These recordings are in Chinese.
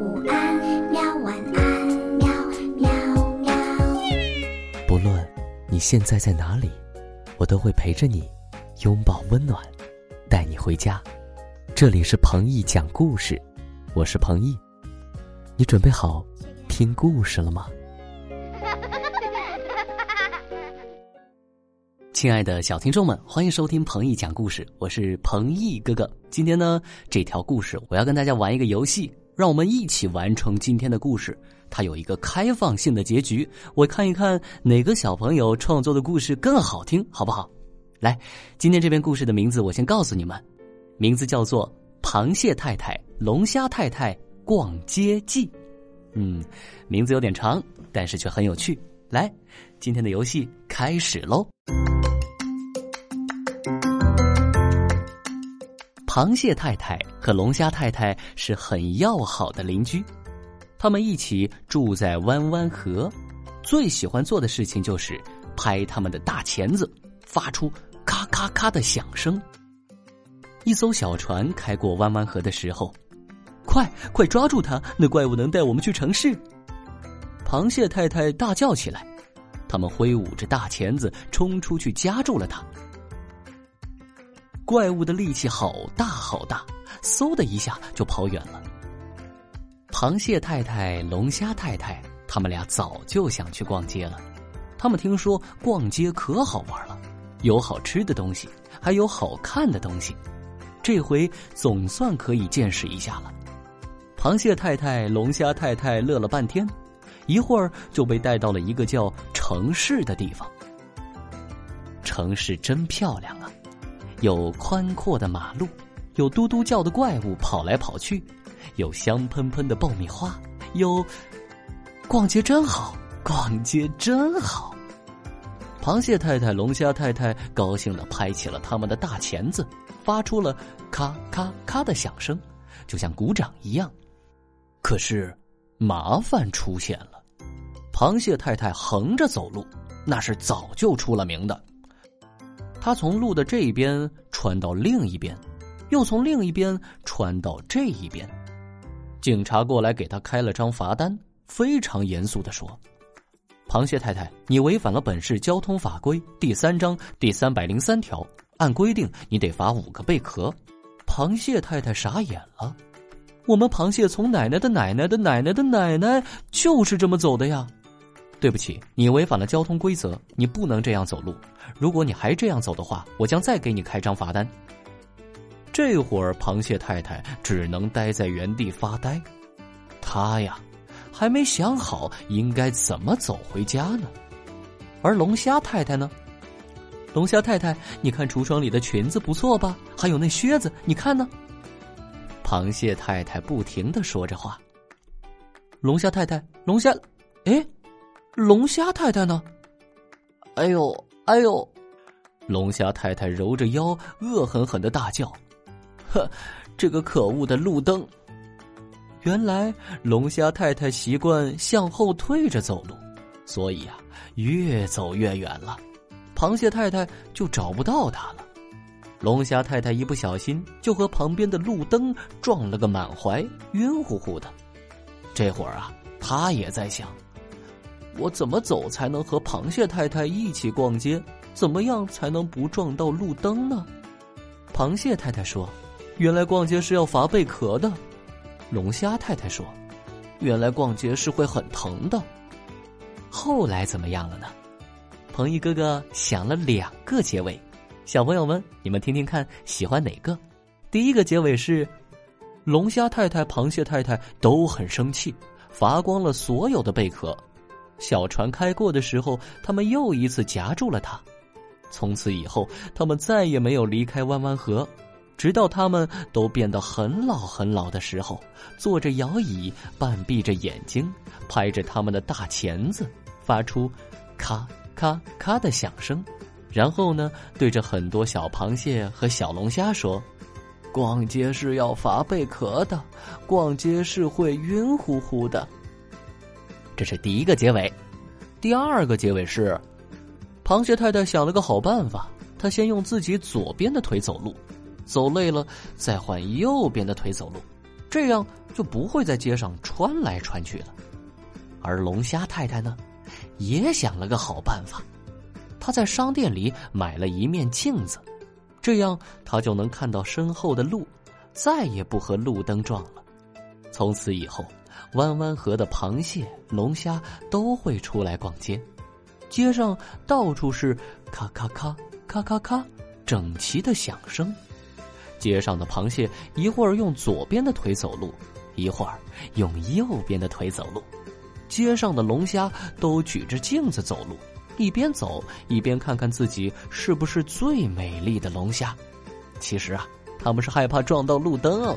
午安，喵晚安，喵喵喵。不论你现在在哪里，我都会陪着你，拥抱温暖，带你回家。这里是彭毅讲故事，我是彭毅。你准备好听故事了吗？亲爱的小听众们，欢迎收听彭毅讲故事，我是彭毅哥哥。今天呢，这条故事我要跟大家玩一个游戏，让我们一起完成今天的故事。它有一个开放性的结局，我看一看哪个小朋友创作的故事更好听，好不好？来，今天这篇故事的名字我先告诉你们，名字叫做《螃蟹太太、龙虾太太逛街记》。嗯，名字有点长，但是却很有趣。来，今天的游戏开始喽。螃蟹太太和龙虾太太是很要好的邻居，他们一起住在弯弯河，最喜欢做的事情就是拍他们的大钳子，发出咔咔咔的响声。一艘小船开过弯弯河的时候，快快抓住它！那怪物能带我们去城市。螃蟹太太大叫起来，他们挥舞着大钳子冲出去夹住了它。怪物的力气好大好大，嗖的一下就跑远了。螃蟹太太、龙虾太太，他们俩早就想去逛街了。他们听说逛街可好玩了，有好吃的东西，还有好看的东西，这回总算可以见识一下了。螃蟹太太、龙虾太太乐了半天，一会儿就被带到了一个叫城市的地方。城市真漂亮啊！有宽阔的马路，有嘟嘟叫的怪物跑来跑去，有香喷喷的爆米花，有逛街真好，逛街真好。螃蟹太太、龙虾太太高兴的拍起了他们的大钳子，发出了咔咔咔的响声，就像鼓掌一样。可是麻烦出现了，螃蟹太太横着走路，那是早就出了名的。他从路的这一边穿到另一边，又从另一边穿到这一边。警察过来给他开了张罚单，非常严肃的说：“螃蟹太太，你违反了本市交通法规第三章第三百零三条，按规定你得罚五个贝壳。”螃蟹太太傻眼了：“我们螃蟹从奶奶的奶奶的奶奶的奶奶就是这么走的呀。”对不起，你违反了交通规则，你不能这样走路。如果你还这样走的话，我将再给你开张罚单。这会儿，螃蟹太太只能待在原地发呆。他呀，还没想好应该怎么走回家呢。而龙虾太太呢？龙虾太太，你看橱窗里的裙子不错吧？还有那靴子，你看呢？螃蟹太太不停的说着话。龙虾太太，龙虾，哎。龙虾太太呢？哎呦，哎呦！龙虾太太揉着腰，恶狠狠的大叫：“哼，这个可恶的路灯！”原来龙虾太太习惯向后退着走路，所以啊，越走越远了，螃蟹太太就找不到它了。龙虾太太一不小心就和旁边的路灯撞了个满怀，晕乎乎的。这会儿啊，他也在想。我怎么走才能和螃蟹太太一起逛街？怎么样才能不撞到路灯呢？螃蟹太太说：“原来逛街是要罚贝壳的。”龙虾太太说：“原来逛街是会很疼的。”后来怎么样了呢？彭毅哥哥想了两个结尾，小朋友们，你们听听看，喜欢哪个？第一个结尾是：龙虾太太、螃蟹太太都很生气，罚光了所有的贝壳。小船开过的时候，他们又一次夹住了它。从此以后，他们再也没有离开弯弯河，直到他们都变得很老很老的时候，坐着摇椅，半闭着眼睛，拍着他们的大钳子，发出咔咔咔的响声。然后呢，对着很多小螃蟹和小龙虾说：“逛街是要罚贝壳的，逛街是会晕乎乎的。”这是第一个结尾，第二个结尾是，螃蟹太太想了个好办法，她先用自己左边的腿走路，走累了再换右边的腿走路，这样就不会在街上穿来穿去了。而龙虾太太呢，也想了个好办法，她在商店里买了一面镜子，这样她就能看到身后的路，再也不和路灯撞了。从此以后，弯弯河的螃蟹、龙虾都会出来逛街，街上到处是咔咔咔、咔咔咔，整齐的响声。街上的螃蟹一会儿用左边的腿走路，一会儿用右边的腿走路。街上的龙虾都举着镜子走路，一边走一边看看自己是不是最美丽的龙虾。其实啊，他们是害怕撞到路灯。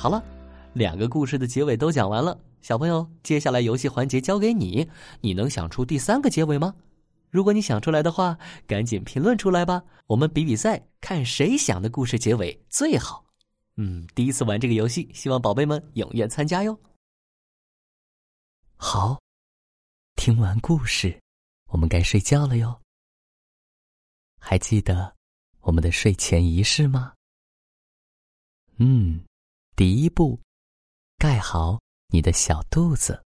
好了，两个故事的结尾都讲完了，小朋友，接下来游戏环节交给你，你能想出第三个结尾吗？如果你想出来的话，赶紧评论出来吧，我们比比赛，看谁想的故事结尾最好。嗯，第一次玩这个游戏，希望宝贝们踊跃参加哟。好，听完故事，我们该睡觉了哟。还记得我们的睡前仪式吗？嗯。第一步，盖好你的小肚子。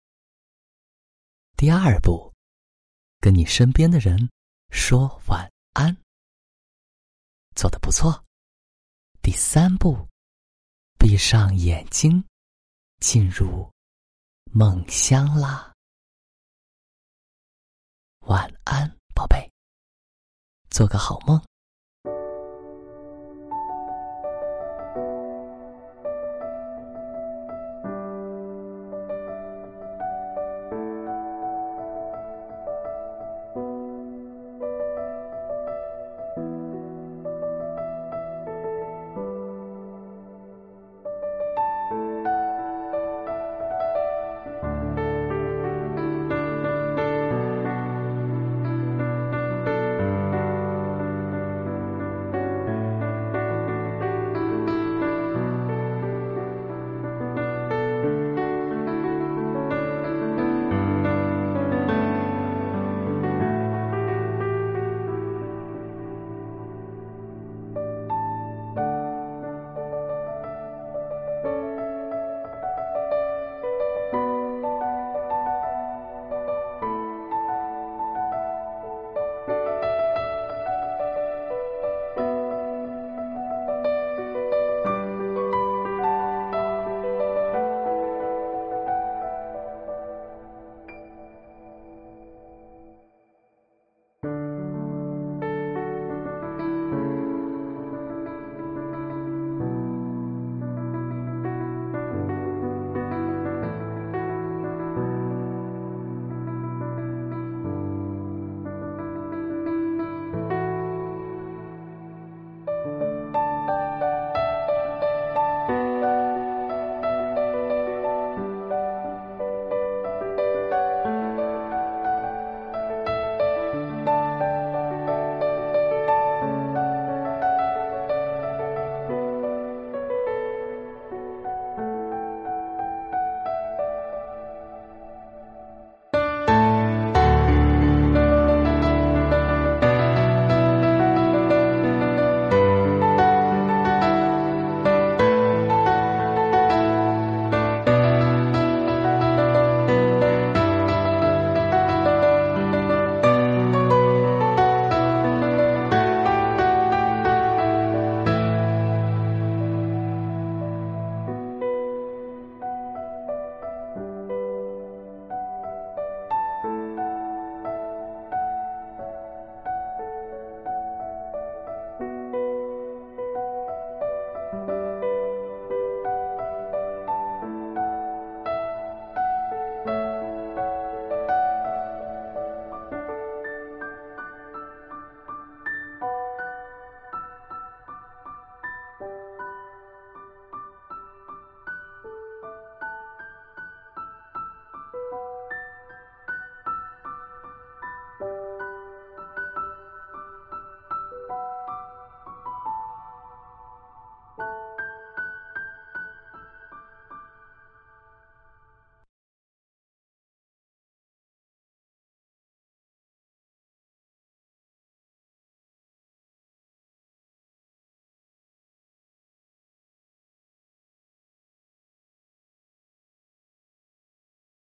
第二步，跟你身边的人说晚安。做的不错。第三步，闭上眼睛，进入梦乡啦。晚安，宝贝，做个好梦。